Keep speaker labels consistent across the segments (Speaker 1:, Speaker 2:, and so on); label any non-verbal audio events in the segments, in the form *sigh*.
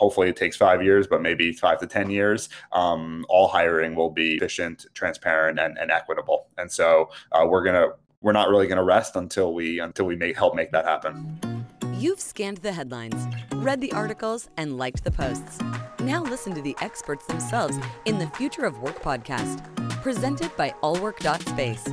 Speaker 1: hopefully it takes five years, but maybe five to 10 years, um, all hiring will be efficient, transparent, and, and equitable. And so uh, we're going to, we're not really going to rest until we, until we help make that happen.
Speaker 2: You've scanned the headlines, read the articles, and liked the posts. Now listen to the experts themselves in the Future of Work podcast, presented by allwork.space.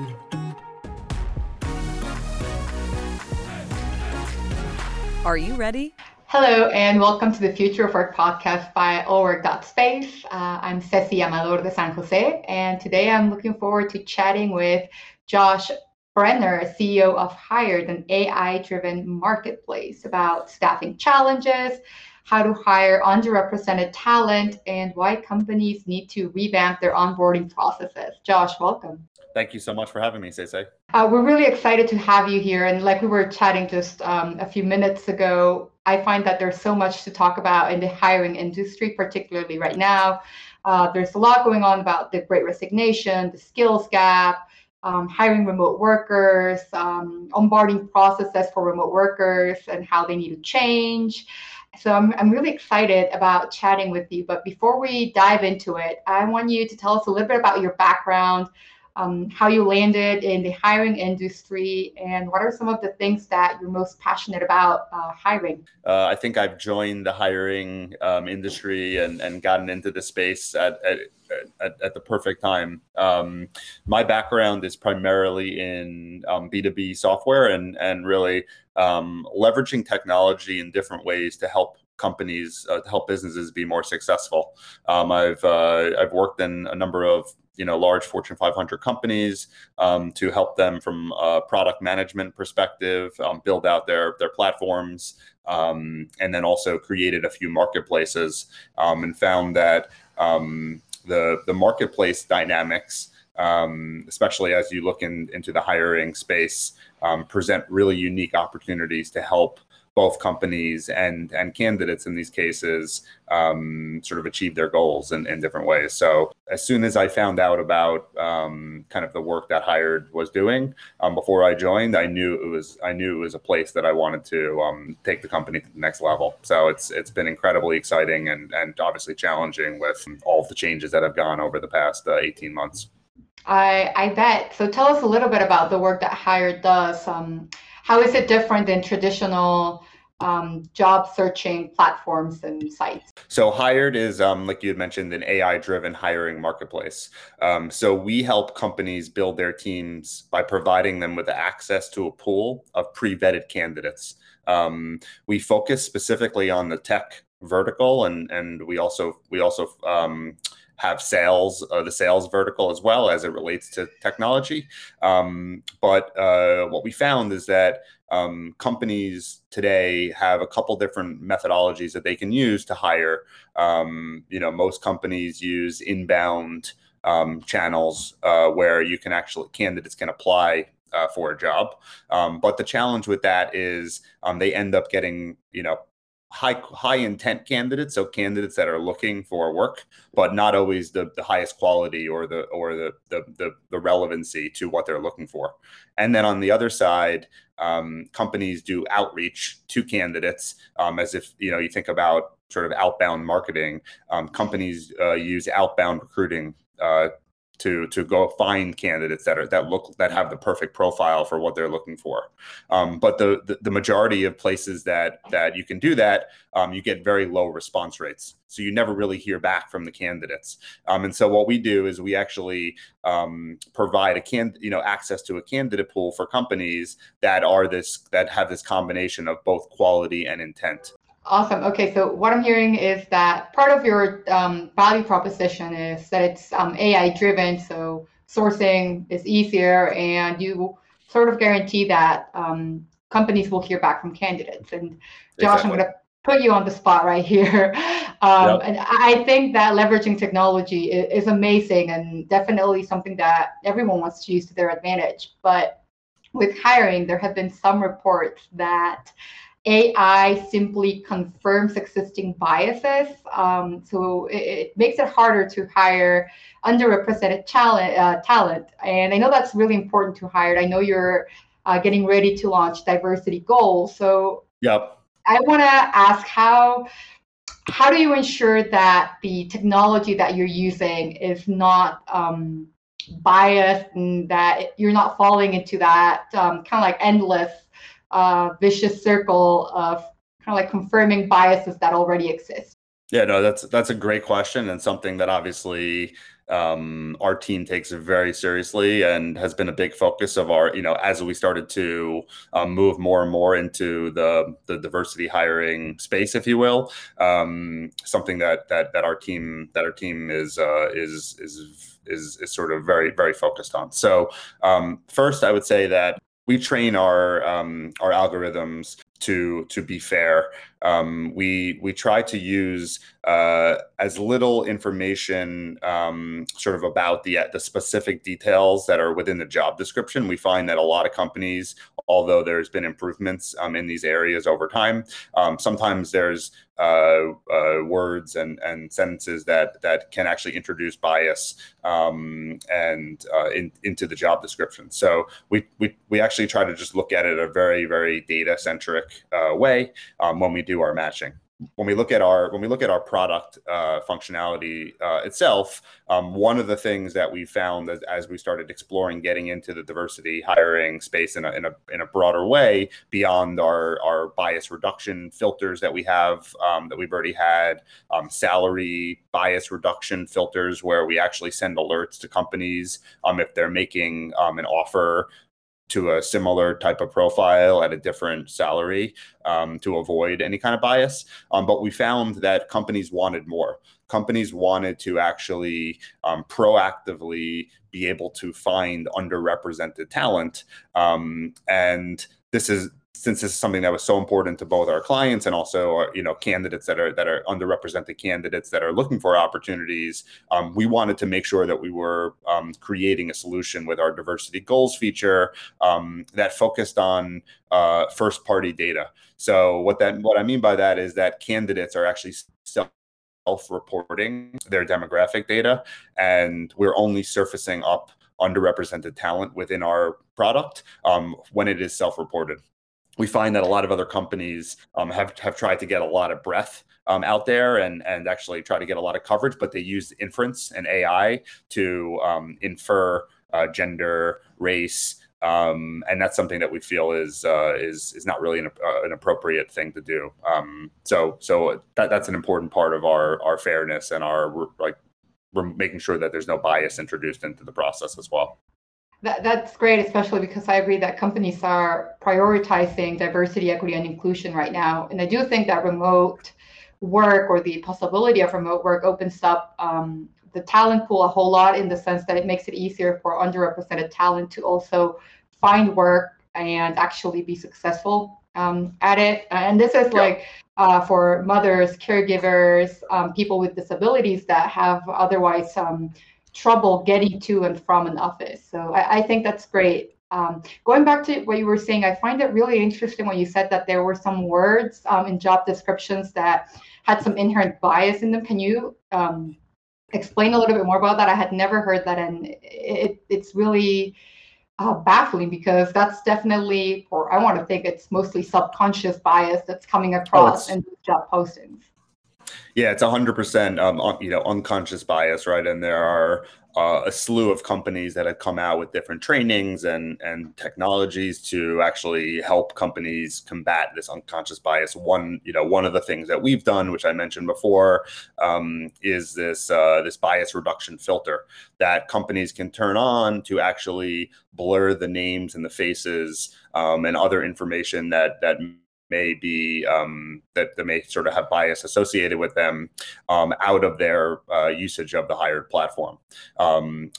Speaker 2: Are you ready?
Speaker 3: Hello, and welcome to the Future of Work podcast by allwork.space. Uh, I'm Ceci Amador de San Jose, and today I'm looking forward to chatting with Josh Brenner, CEO of Hired, an AI driven marketplace, about staffing challenges, how to hire underrepresented talent, and why companies need to revamp their onboarding processes. Josh, welcome.
Speaker 1: Thank you so much for having me, Cece.
Speaker 3: Uh, we're really excited to have you here. And like we were chatting just um, a few minutes ago, I find that there's so much to talk about in the hiring industry, particularly right now. Uh, there's a lot going on about the great resignation, the skills gap, um, hiring remote workers, um, onboarding processes for remote workers, and how they need to change. So I'm, I'm really excited about chatting with you. But before we dive into it, I want you to tell us a little bit about your background, um, how you landed in the hiring industry, and what are some of the things that you're most passionate about uh, hiring?
Speaker 1: Uh, I think I've joined the hiring um, industry and, and gotten into the space at, at, at, at the perfect time. Um, my background is primarily in B2B um, software and, and really um, leveraging technology in different ways to help companies uh, to help businesses be more successful. Um, I've uh, I've worked in a number of you know large Fortune 500 companies um, to help them from a product management perspective, um, build out their their platforms, um, and then also created a few marketplaces um, and found that um, the the marketplace dynamics. Um, especially as you look in, into the hiring space, present really unique opportunities to help both companies and and candidates in these cases um, sort of achieve their goals in, in different ways. So as soon as I found out about um, kind of the work that Hired was doing um, before I joined, I knew it was I knew it was a place that I wanted to um, take the company to the next level. So it's it's been incredibly exciting and and obviously challenging with all the changes that have gone over the past uh, 18 months.
Speaker 3: I I bet. So tell us a little bit about the work that Hired does. Um, how is it different than traditional um, job searching platforms and sites?
Speaker 1: So, Hired is, um, like you had mentioned, an AI driven hiring marketplace. Um, so, we help companies build their teams by providing them with access to a pool of pre vetted candidates. Um, we focus specifically on the tech vertical and and we also we also um, have sales, uh, the sales vertical as well as it relates to technology. Um, but uh, what we found is that um, companies today have a couple different methodologies that they can use to hire. Um, you know, most companies use inbound um, channels uh, where you can actually candidates can apply uh, for a job. Um, but the challenge with that is um, they end up getting, you know, high high intent candidates so candidates that are looking for work but not always the, the highest quality or the or the, the, the the relevancy to what they're looking for. And then on the other side um, companies do outreach to candidates um, as if you know you think about sort of outbound marketing. Um, companies uh, use outbound recruiting uh, to to go find candidates that are that look that have the perfect profile for what they're looking for. Um, but the, the, the majority of places that that you can do that, um, you get very low response rates. So you never really hear back from the candidates. Um, and so what we do is we actually um, provide a can you know access to a candidate pool for companies that are this that have this combination of both quality and intent.
Speaker 3: Awesome. Okay, so what I'm hearing is that part of your um, value proposition is that it's um, AI driven, so sourcing is easier, and you sort of guarantee that um, companies will hear back from candidates. And Josh, exactly. I'm going to put you on the spot right here. *laughs* Um, yep. And I think that leveraging technology is, is amazing and definitely something that everyone wants to use to their advantage. But with hiring, there have been some reports that AI simply confirms existing biases. Um, so it, it, makes it harder to hire underrepresented talent, uh, talent. And I know that's really important to hire. I know you're uh, getting ready to launch diversity goals. So
Speaker 1: yep.
Speaker 3: I want to ask how how do you ensure that the technology that you're using is not um, biased and that you're not falling into that um, kind of like endless uh, vicious circle of kind of like confirming biases that already exist?
Speaker 1: Yeah, no, that's that's a great question and something that obviously um, our team takes very seriously and has been a big focus of our, you know, as we started to um, move more and more into the the diversity hiring space, if you will. Um, something that that that our team that our team is uh, is is is is sort of very very focused on. So um, first, I would say that we train our um, our algorithms to to be fair. Um, we we try to use uh, as little information um, sort of about the the specific details that are within the job description. We find that a lot of companies, although there's been improvements um, in these areas over time, um, sometimes there's uh, uh, words and, and sentences that that can actually introduce bias um, and uh, in, into the job description. So we, we we actually try to just look at it a very very data centric uh, way um, when we do our matching. When we look at our when we look at our product uh, functionality uh, itself, um, one of the things that we found as, as, we started exploring getting into the diversity hiring space in a, in a, in a broader way beyond our, our bias reduction filters that we have um, that we've already had, um, salary bias reduction filters where we actually send alerts to companies um, if they're making um, an offer to a similar type of profile at a different salary um, to avoid any kind of bias. Um, but we found that companies wanted more. Companies wanted to actually um, proactively be able to find underrepresented talent. Um, and this is since this is something that was so important to both our clients and also our, you know candidates that are that are underrepresented candidates that are looking for opportunities um, we wanted to make sure that we were um, creating a solution with our diversity goals feature um, that focused on uh, first party data. So what that what i mean by that is that candidates are actually self reporting their demographic data and we're only surfacing up underrepresented talent within our product um, when it is self-reported we find that a lot of other companies um, have have tried to get a lot of breath um, out there and and actually try to get a lot of coverage, but they use inference and AI to um, infer uh, gender, race, um, and that's something that we feel is uh, is is not really an, uh, an appropriate thing to do. Um, so so that, that's an important part of our our fairness and our like we're making sure that there's no bias introduced into the process as well.
Speaker 3: That, that's great, especially because I agree that companies are prioritizing diversity, equity, and inclusion right now. And I do think that remote work or the possibility of remote work opens up um, the talent pool a whole lot in the sense that it makes it easier for underrepresented talent to also find work and actually be successful um, at it. And this is yeah. like uh, for mothers, caregivers, um, people with disabilities that have otherwise um, trouble getting to and from an office. So I, I think that's great. Um, going back to what you were saying, I find it really interesting when you said that there were some words um, in job descriptions that had some inherent bias in them. Can you um, explain a little bit more about that? I had never heard that, and it, it's really uh, baffling because that's definitely, or I want to think it's mostly subconscious bias that's coming oh, across oh, in job postings.
Speaker 1: Yeah, it's hundred percent, um, you know, unconscious bias, right? And there are uh, a slew of companies that have come out with different trainings and and technologies to actually help companies combat this unconscious bias. One, you know, one of the things that we've done, which I mentioned before, um, is this uh, this bias reduction filter that companies can turn on to actually blur the names and the faces um, and other information that that may be um, that, that may sort of have bias associated with them um, out of their uh, usage of the hired platform. Um,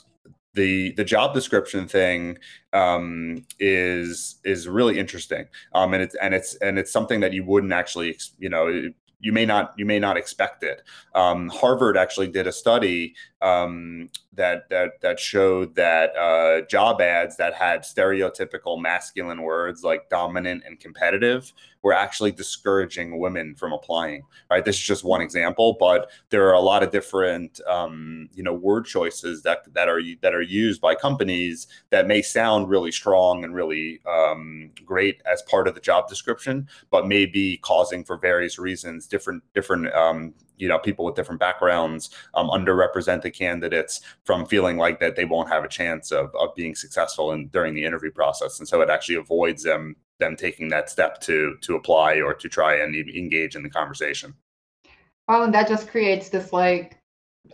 Speaker 1: the the job description thing um, is is really interesting, um, and it's and it's and it's something that you wouldn't actually you know you may not you may not expect it. Um, Harvard actually did a study um, that that that showed that uh, job ads that had stereotypical masculine words like dominant and competitive we're actually discouraging women from applying. Right. This is just one example, but there are a lot of different um, you know word choices that that are that are used by companies that may sound really strong and really um, great as part of the job description, but may be causing for various reasons different different um, you know people with different backgrounds um, underrepresented candidates from feeling like that they won't have a chance of, of being successful in during the interview process. And so it actually avoids them them taking that step to to apply or to try and engage in the conversation.
Speaker 3: Oh, and that just creates this like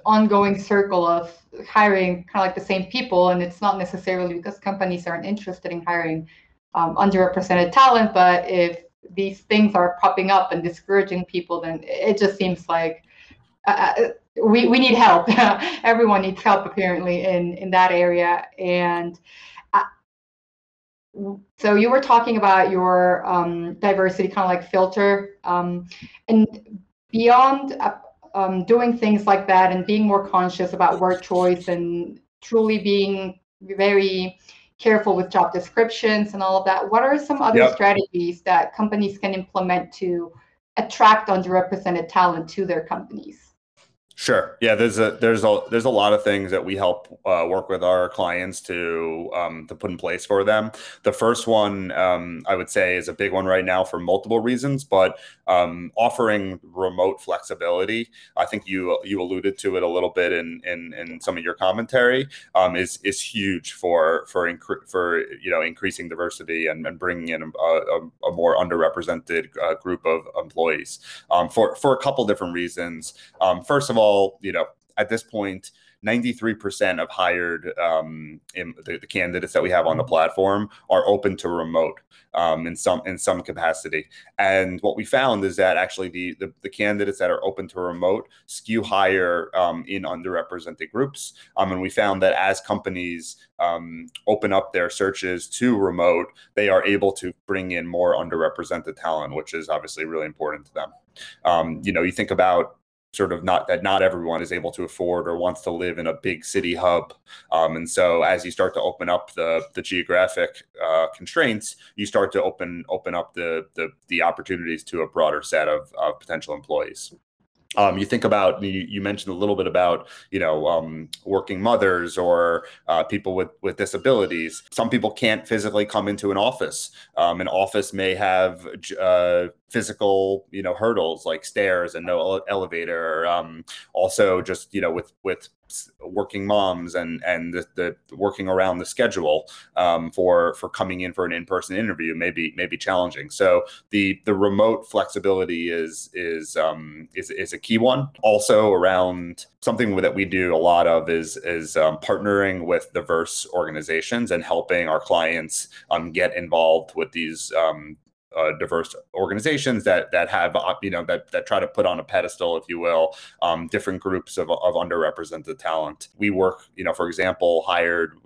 Speaker 3: ongoing circle of hiring kind of like the same people and it's not necessarily because companies aren't interested in hiring um, underrepresented talent but if these things are popping up and discouraging people, then it just seems like uh, uh we, we need help. *laughs* Everyone needs help apparently in, in that area. And uh, so you were talking about your um, diversity kind of like filter um, and beyond uh, um, doing things like that and being more conscious about word choice and truly being very careful with job descriptions and all of that. What are some other yep. strategies that companies can implement to attract underrepresented talent to their companies?
Speaker 1: Sure. Yeah. There's a there's a there's a lot of things that we help uh, work with our clients to um, to put in place for them. The first one um, I would say is a big one right now for multiple reasons, but um, offering remote flexibility. I think you you alluded to it a little bit in in, in some of your commentary. Um, is is huge for for incre- for you know increasing diversity and, and bringing in a, a, a more underrepresented uh, group of employees um, for for a couple different reasons. Um, first of all you know, at this point, 93% of hired um, the, the, candidates that we have on the platform are open to remote um, in some in some capacity. And what we found is that actually the the, the candidates that are open to remote skew higher um, in underrepresented groups. Um, and we found that as companies um, open up their searches to remote, they are able to bring in more underrepresented talent, which is obviously really important to them. Um, you know, you think about sort of not that not everyone is able to afford or wants to live in a big city hub. Um, and so as you start to open up the the geographic uh, constraints, you start to open open up the the, the opportunities to a broader set of, of potential employees. Um, you think about you, you, mentioned a little bit about you know um, working mothers or uh, people with with disabilities. Some people can't physically come into an office. Um, an office may have uh, physical you know hurdles like stairs and no elevator. Um, also, just you know with with working moms and and the, the working around the schedule um, for for coming in for an in-person interview may be may be challenging. So the the remote flexibility is is um, is is a key one. Also around something that we do a lot of is is um, partnering with diverse organizations and helping our clients um, get involved with these um, uh, diverse organizations that that have uh, you know that that try to put on a pedestal, if you will, um, different groups of, of underrepresented talent. We work, you know, for example, hired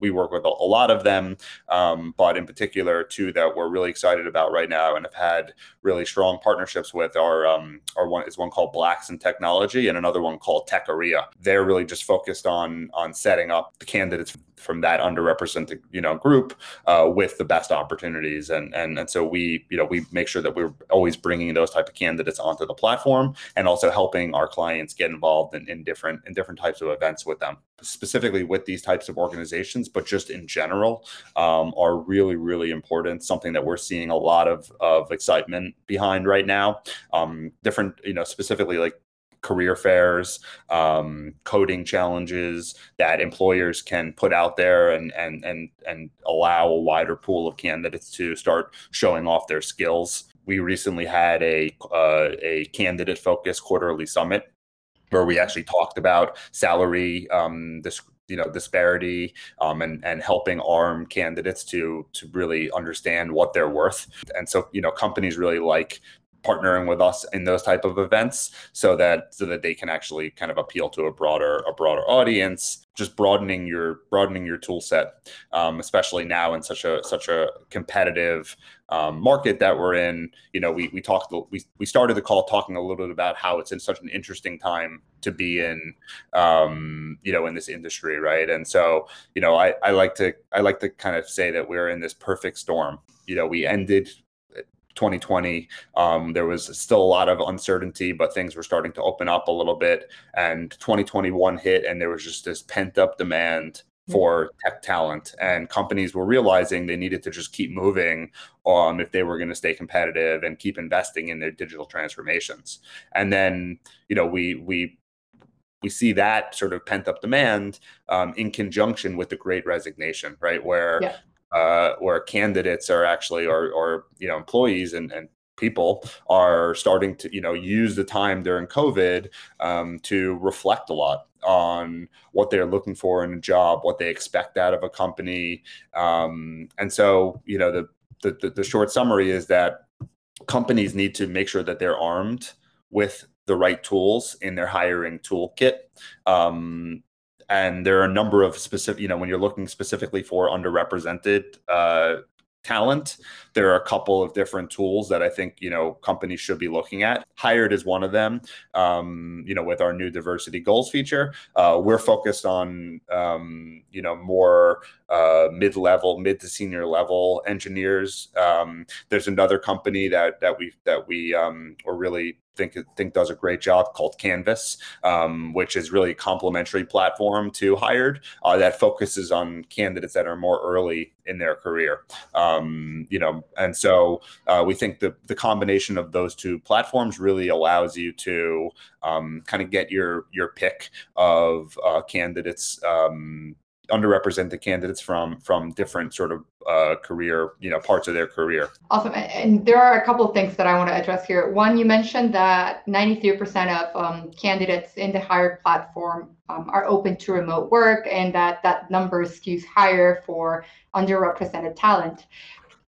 Speaker 1: we work with a, lot of them, um, but in particular, two that we're really excited about right now and have had really strong partnerships with are, um, are one is one called Blacks in Technology and another one called Techqueria. They're really just focused on on setting up the candidates from that underrepresented you know group uh, with the best opportunities and and and so we you know we make sure that we're always bringing those type of candidates onto the platform and also helping our clients get involved in, in different in different types of events with them specifically with these types of organizations but just in general um, are really really important something that we're seeing a lot of of excitement behind right now um, different you know specifically like career fairs, um, coding challenges that employers can put out there and and and and allow a wider pool of candidates to start showing off their skills. We recently had a uh, a candidate focused quarterly summit where we actually talked about salary um, this you know disparity um, and and helping arm candidates to to really understand what they're worth. And so you know companies really like partnering with us in those type of events so that so that they can actually kind of appeal to a broader a broader audience. Just broadening your broadening your tool set um, especially now in such a such a competitive um, market that we're in. You know we we talked we, we started the call talking a little bit about how it's in such an interesting time to be in um, you know in this industry right? And so you know I, I like to i like to kind of say that we're in this perfect storm. You know we ended 2020, um, there was still a lot of uncertainty, but things were starting to open up a little bit. And 2021 hit, and there was just this pent up demand for tech talent and companies were realizing they needed to just keep moving um, if they were going to stay competitive and keep investing in their digital transformations and then you know we we we see that sort of pent up demand um, in conjunction with the great resignation right where yeah. uh, where candidates are actually or or you know employees and, and people are starting to you know use the time during covid um, to reflect a lot on what they're looking for in a job what they expect out of a company. Um, and so you know the, the the short summary is that companies need to make sure that they're armed with the right tools in their hiring toolkit. Um, and there are a number of specific you know when you're looking specifically for underrepresented uh, talent. There are a couple of different tools that I think you know companies should be looking at. Hired is one of them. Um, you know, with our new diversity goals feature, uh, we're focused on um, you know more uh, mid-level, mid to senior level engineers. Um, there's another company that that we that we um, are really think think does a great job called Canvas, um, which is really a complementary platform to Hired uh, that focuses on candidates that are more early in their career. Um, you know, and so uh, we think the the combination of those two platforms really allows you to um, kind of get your your pick of uh, candidates um, underrepresented candidates from from different sort of uh, career you know parts of their career?
Speaker 3: Awesome and there are a couple of things that i want to address here. One you mentioned that 93% of um, candidates in the hired platform um, are open to remote work and that that number skews higher for underrepresented talent.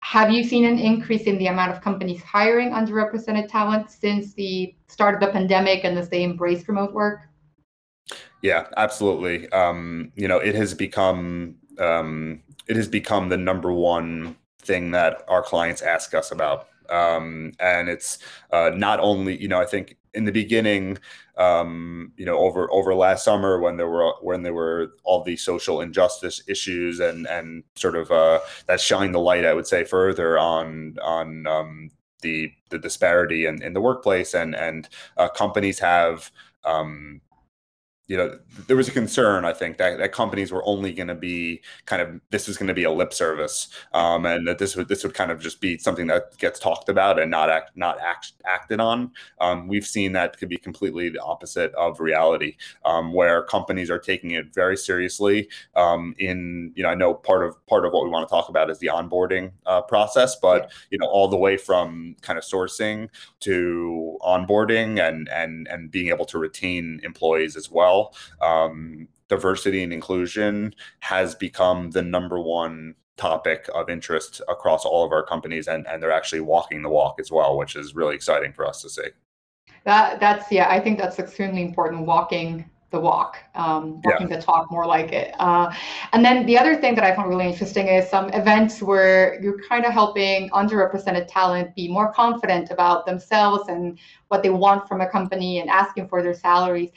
Speaker 3: Have you seen an increase in the amount of companies hiring underrepresented talent since the start of the pandemic and as they embraced remote work
Speaker 1: yeah, absolutely. Um, you know, it has become um, it has become the number one thing that our clients ask us about. Um, and it's uh, not only, you know, I think in the beginning, um, you know, over over last summer when there were when there were all these social injustice issues and and sort of uh, that shined the light, I would say, further on on um, the the disparity in, in the workplace and and uh, companies have um, you know, there was a concern, I think, that, that companies were only going to be kind of this was going to be a lip service, um, and that this would this would kind of just be something that gets talked about and not act not act, acted on. Um, we've seen that could be completely the opposite of reality, um, where companies are taking it very seriously. Um, in you know, I know part of part of what we want to talk about is the onboarding uh, process, but you know, all the way from kind of sourcing to onboarding and and and being able to retain employees as well well. Um, diversity and inclusion has become the number one topic of interest across all of our companies and, and they're actually walking the walk as well which is really exciting for us to see
Speaker 3: that that's yeah i think that's extremely important walking the walk um, walking yeah. the talk more like it uh, and then the other thing that i found really interesting is some events where you're kind of helping underrepresented talent be more confident about themselves and what they want from a company and asking for their salaries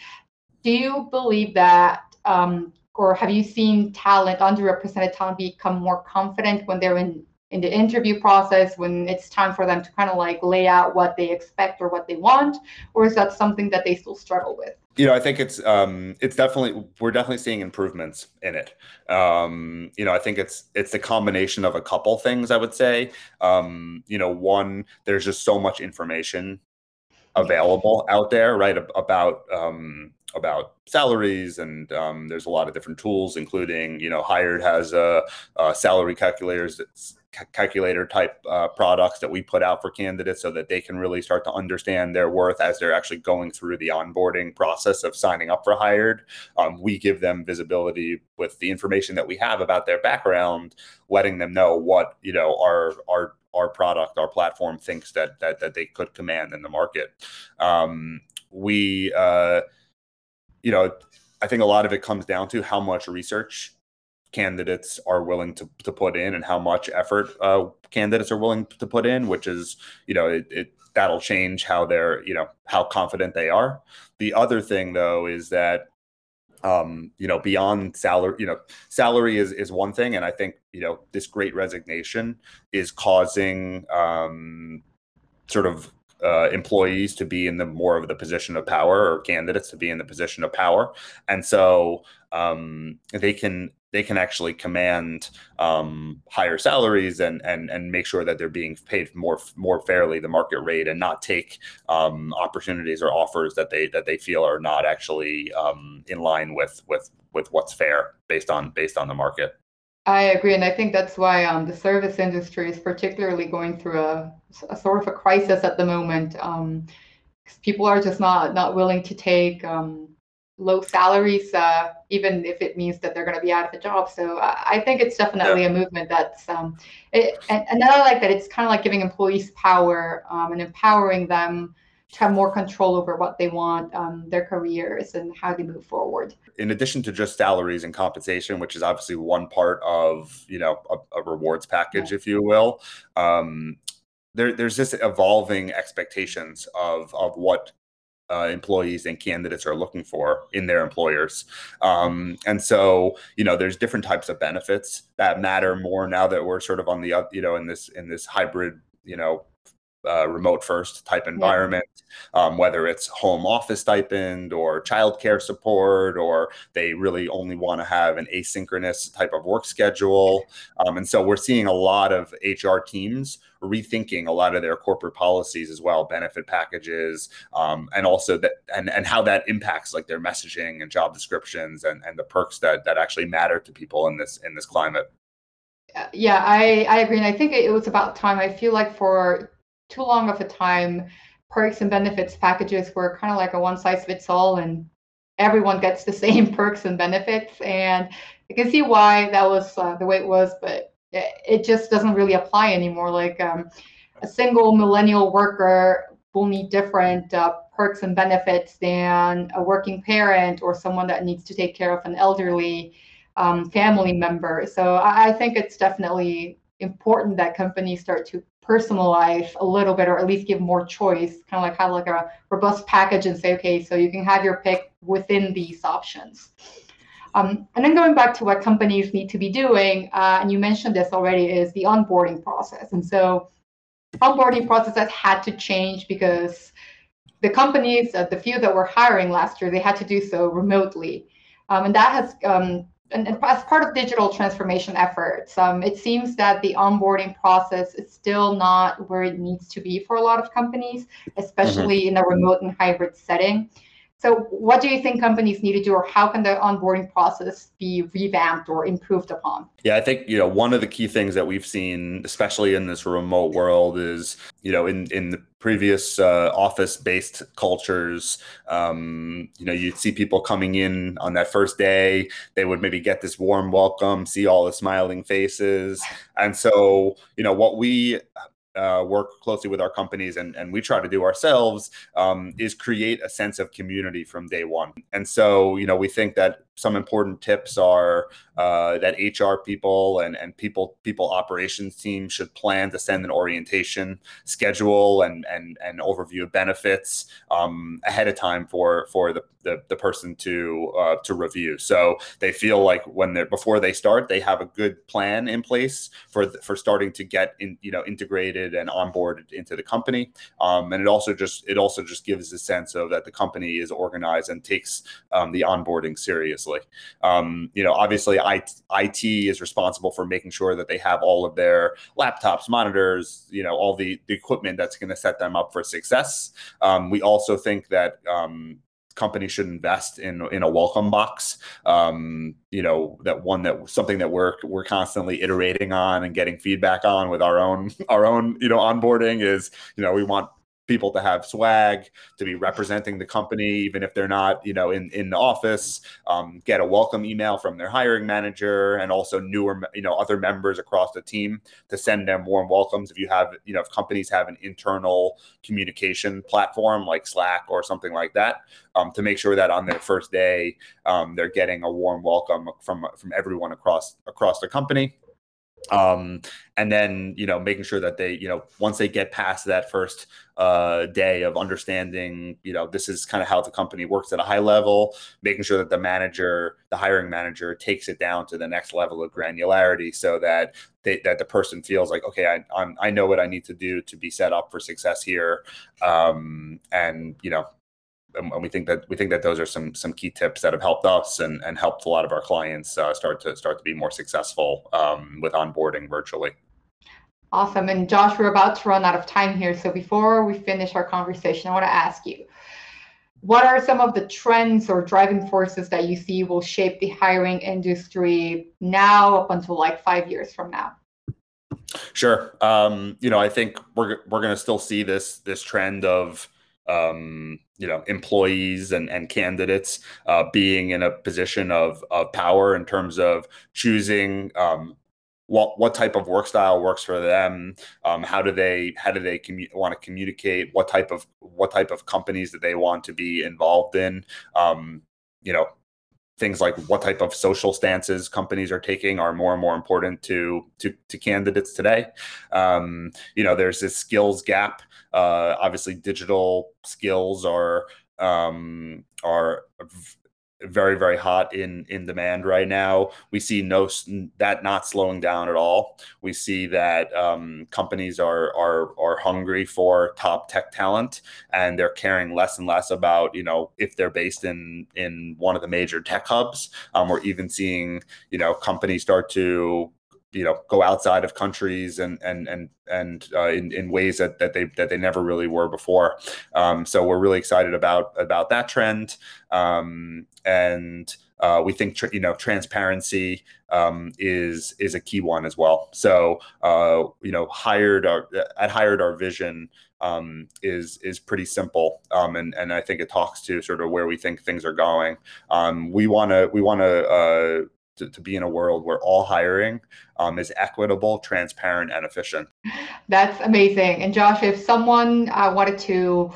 Speaker 3: do you believe that um, or have you seen talent underrepresented talent become more confident when they're in in the interview process when it's time for them to kind of like lay out what they expect or what they want? Or is that something that they still struggle with?
Speaker 1: You know i think it's um it's definitely we're definitely seeing improvements in it. Um you know i think it's it's a combination of a couple things i would say. Um you know one there's just so much information available out there right about um about salaries and um, there's a lot of different tools including you know hired has a, a salary calculators calculator type uh, products that we put out for candidates so that they can really start to understand their worth as they're actually going through the onboarding process of signing up for hired. Um, we give them visibility with the information that we have about their background letting them know what you know our our our product our platform thinks that that, that they could command in the market. Um, we uh, you know, I think a lot of it comes down to how much research candidates are willing to, to put in and how much effort uh, candidates are willing to put in, which is, you know, it, it that'll change how they're, you know, how confident they are. The other thing though is that um, you know, beyond salary, you know, salary is is one thing, and I think you know this great resignation is causing um, sort of uh, employees to be in the more of the position of power or candidates to be in the position of power and so um, they can they can actually command um, higher salaries and and and make sure that they're being paid more more fairly the market rate and not take um, opportunities or offers that they that they feel are not actually um, in line with with with what's fair based on based on the market.
Speaker 3: I agree, and I think that's why um, the service industry is particularly going through a, a sort of a crisis at the moment. Um, people are just not not willing to take um, low salaries, uh, even if it means that they're going to be out of a job. So I, I think it's definitely yeah. a movement that's, um, it, and, and I like that it's kind of like giving employees power um, and empowering them have more control over what they want, um, their careers, and how they move forward.
Speaker 1: In addition to just salaries and compensation, which is obviously one part of you know a, a rewards package, yeah. if you will, um, there, there's this evolving expectations of of what uh, employees and candidates are looking for in their employers. Um, and so, you know, there's different types of benefits that matter more now that we're sort of on the, you know, in this in this hybrid, you know, uh, remote first type environment, yeah. um, whether it's home office stipend or childcare support, or they really only want to have an asynchronous type of work schedule. Um, and so we're seeing a lot of HR teams rethinking a lot of their corporate policies as well, benefit packages, um, and also that and and how that impacts like their messaging and job descriptions and and the perks that that actually matter to people in this in this climate.
Speaker 3: Yeah, I, I agree. And I think it was about time. I feel like for too long of a time, perks and benefits packages were kind of like a one size fits all, and everyone gets the *laughs* same perks and benefits. And I can see why that was uh, the way it was, but it, just doesn't really apply anymore. Like um, a single millennial worker will need different uh, perks and benefits than a working parent or someone that needs to take care of an elderly um, family member. So I, I think it's definitely important that companies start to personalize a little bit or at least give more choice kind of like have like a robust package and say okay so you can have your pick within these options. Um, and then going back to what companies need to be doing uh, and you mentioned this already is the onboarding process. And so onboarding process has had to change because the companies uh, the few that were hiring last year they had to do so remotely. Um, and that has um, and, and, as part of digital transformation efforts, um, it seems that the onboarding process is still not where it needs to be for a lot of companies, especially mm-hmm. in a remote and hybrid setting. So, what do you think companies need to do, or how can the onboarding process be revamped or improved upon?
Speaker 1: Yeah, I think you know one of the key things that we've seen, especially in this remote world, is you know in in the previous uh, office-based cultures, um, you know, you'd see people coming in on that first day. They would maybe get this warm welcome, see all the smiling faces, and so you know what we uh, work closely with our companies and, and we try to do ourselves um, is create a sense of community from day one. And so, you know, we think that some important tips are uh, that HR people and, and people people operations team should plan to send an orientation schedule and and, and overview of benefits um, ahead of time for for the, the, the person to uh, to review. So they feel like when they're before they start, they have a good plan in place for for starting to get in you know integrated and onboarded into the company. Um, and it also just it also just gives a sense of that the company is organized and takes um, the onboarding seriously. Um, you know, obviously, IT is responsible for making sure that they have all of their laptops, monitors, you know, all the, the equipment that's going to set them up for success. Um, we also think that um, companies should invest in in a welcome box. Um, you know, that one that something that we're we're constantly iterating on and getting feedback on with our own *laughs* our own you know onboarding is you know we want people to have swag, to be representing the company, even if they're not, you know, in in the office. Um, get a welcome email from their hiring manager, and also newer, you know, other members across the team to send them warm welcomes. If you have, you know, if companies have an internal communication platform like Slack or something like that, um, to make sure that on their first day um, they're getting a warm welcome from from everyone across across the company. Um, and then you know making sure that they you know once they get past that first uh, day of understanding you know this is kind of how the company works at a high level making sure that the manager the hiring manager takes it down to the next level of granularity so that they, that the person feels like okay I, I'm, I know what I need to do to be set up for success here. Um, and you know and we think that we think that those are some some key tips that have helped us and, and helped a lot of our clients uh, start to start to be more successful um, with onboarding virtually.
Speaker 3: Awesome. And Josh, we're about to run out of time here. So before we finish our conversation, I want to ask you, what are some of the trends or driving forces that you see will shape the hiring industry now up until like five years from now?
Speaker 1: Sure. Um, you know, I think we're we're going to still see this this trend of um, you know employees and, and candidates uh, being in a position of, of power in terms of choosing um, what what type of work style works for them um, how do they how do they commu- want to communicate what type of what type of companies that they want to be involved in um, you know things like what type of social stances companies are taking are more and more important to to, to candidates today. Um, you know, there's this skills gap. Uh, obviously, digital skills are um, are very very hot in in demand right now. We see no that not slowing down at all. We see that um, companies are are are hungry for top tech talent and they're caring less and less about you know if they're based in in one of the major tech hubs. Um, we're even seeing you know companies start to you know go outside of countries and and and and uh, in, in ways that, that they that they never really were before. Um, so we're really excited about about that trend. Um, and uh, we think tr- you know transparency um, is is a key one as well. So uh, you know hired our at hired our vision um, is is pretty simple, um, and and I think it talks to sort of where we think things are going. Um, we want to we want to uh, to, to be in a world where all hiring um, is equitable, transparent, and efficient.
Speaker 3: That's amazing. And Josh, if someone uh, wanted to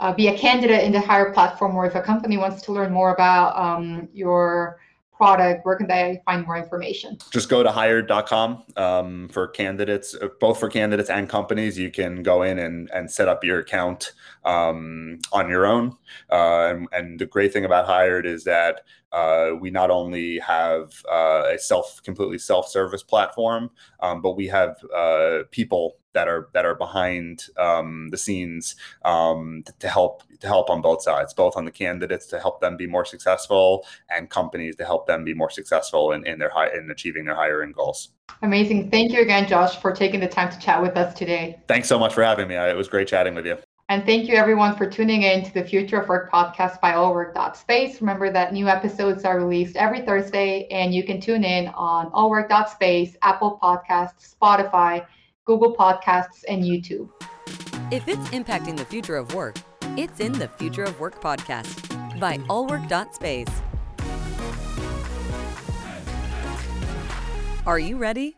Speaker 3: uh, be a candidate in the Hire platform, or if a company wants to learn more about um, your product, where can they find more information?
Speaker 1: Just go to hired.com um, for candidates, uh, both for candidates and companies. You can go in and, and set up your account um, on your own. Uh, and, and, the great thing about Hired is that uh, we not only have uh, a self completely self service platform, um, but we have uh, people that are that are behind um, the scenes um, to help to help on both sides, both on the candidates to help them be more successful, and companies to help them be more successful in, in their high in achieving their hiring goals.
Speaker 3: Amazing! Thank you again, Josh, for taking the time to chat with us today.
Speaker 1: Thanks so much for having me. It was great chatting with you.
Speaker 3: And thank you everyone for tuning in to the Future of Work podcast by allwork.space. Remember that new episodes are released every Thursday and you can tune in on allwork.space, Apple Podcasts, Spotify, Google Podcasts, and YouTube.
Speaker 2: If it's impacting the future of work, it's in the Future of Work podcast by allwork.space. Are you ready?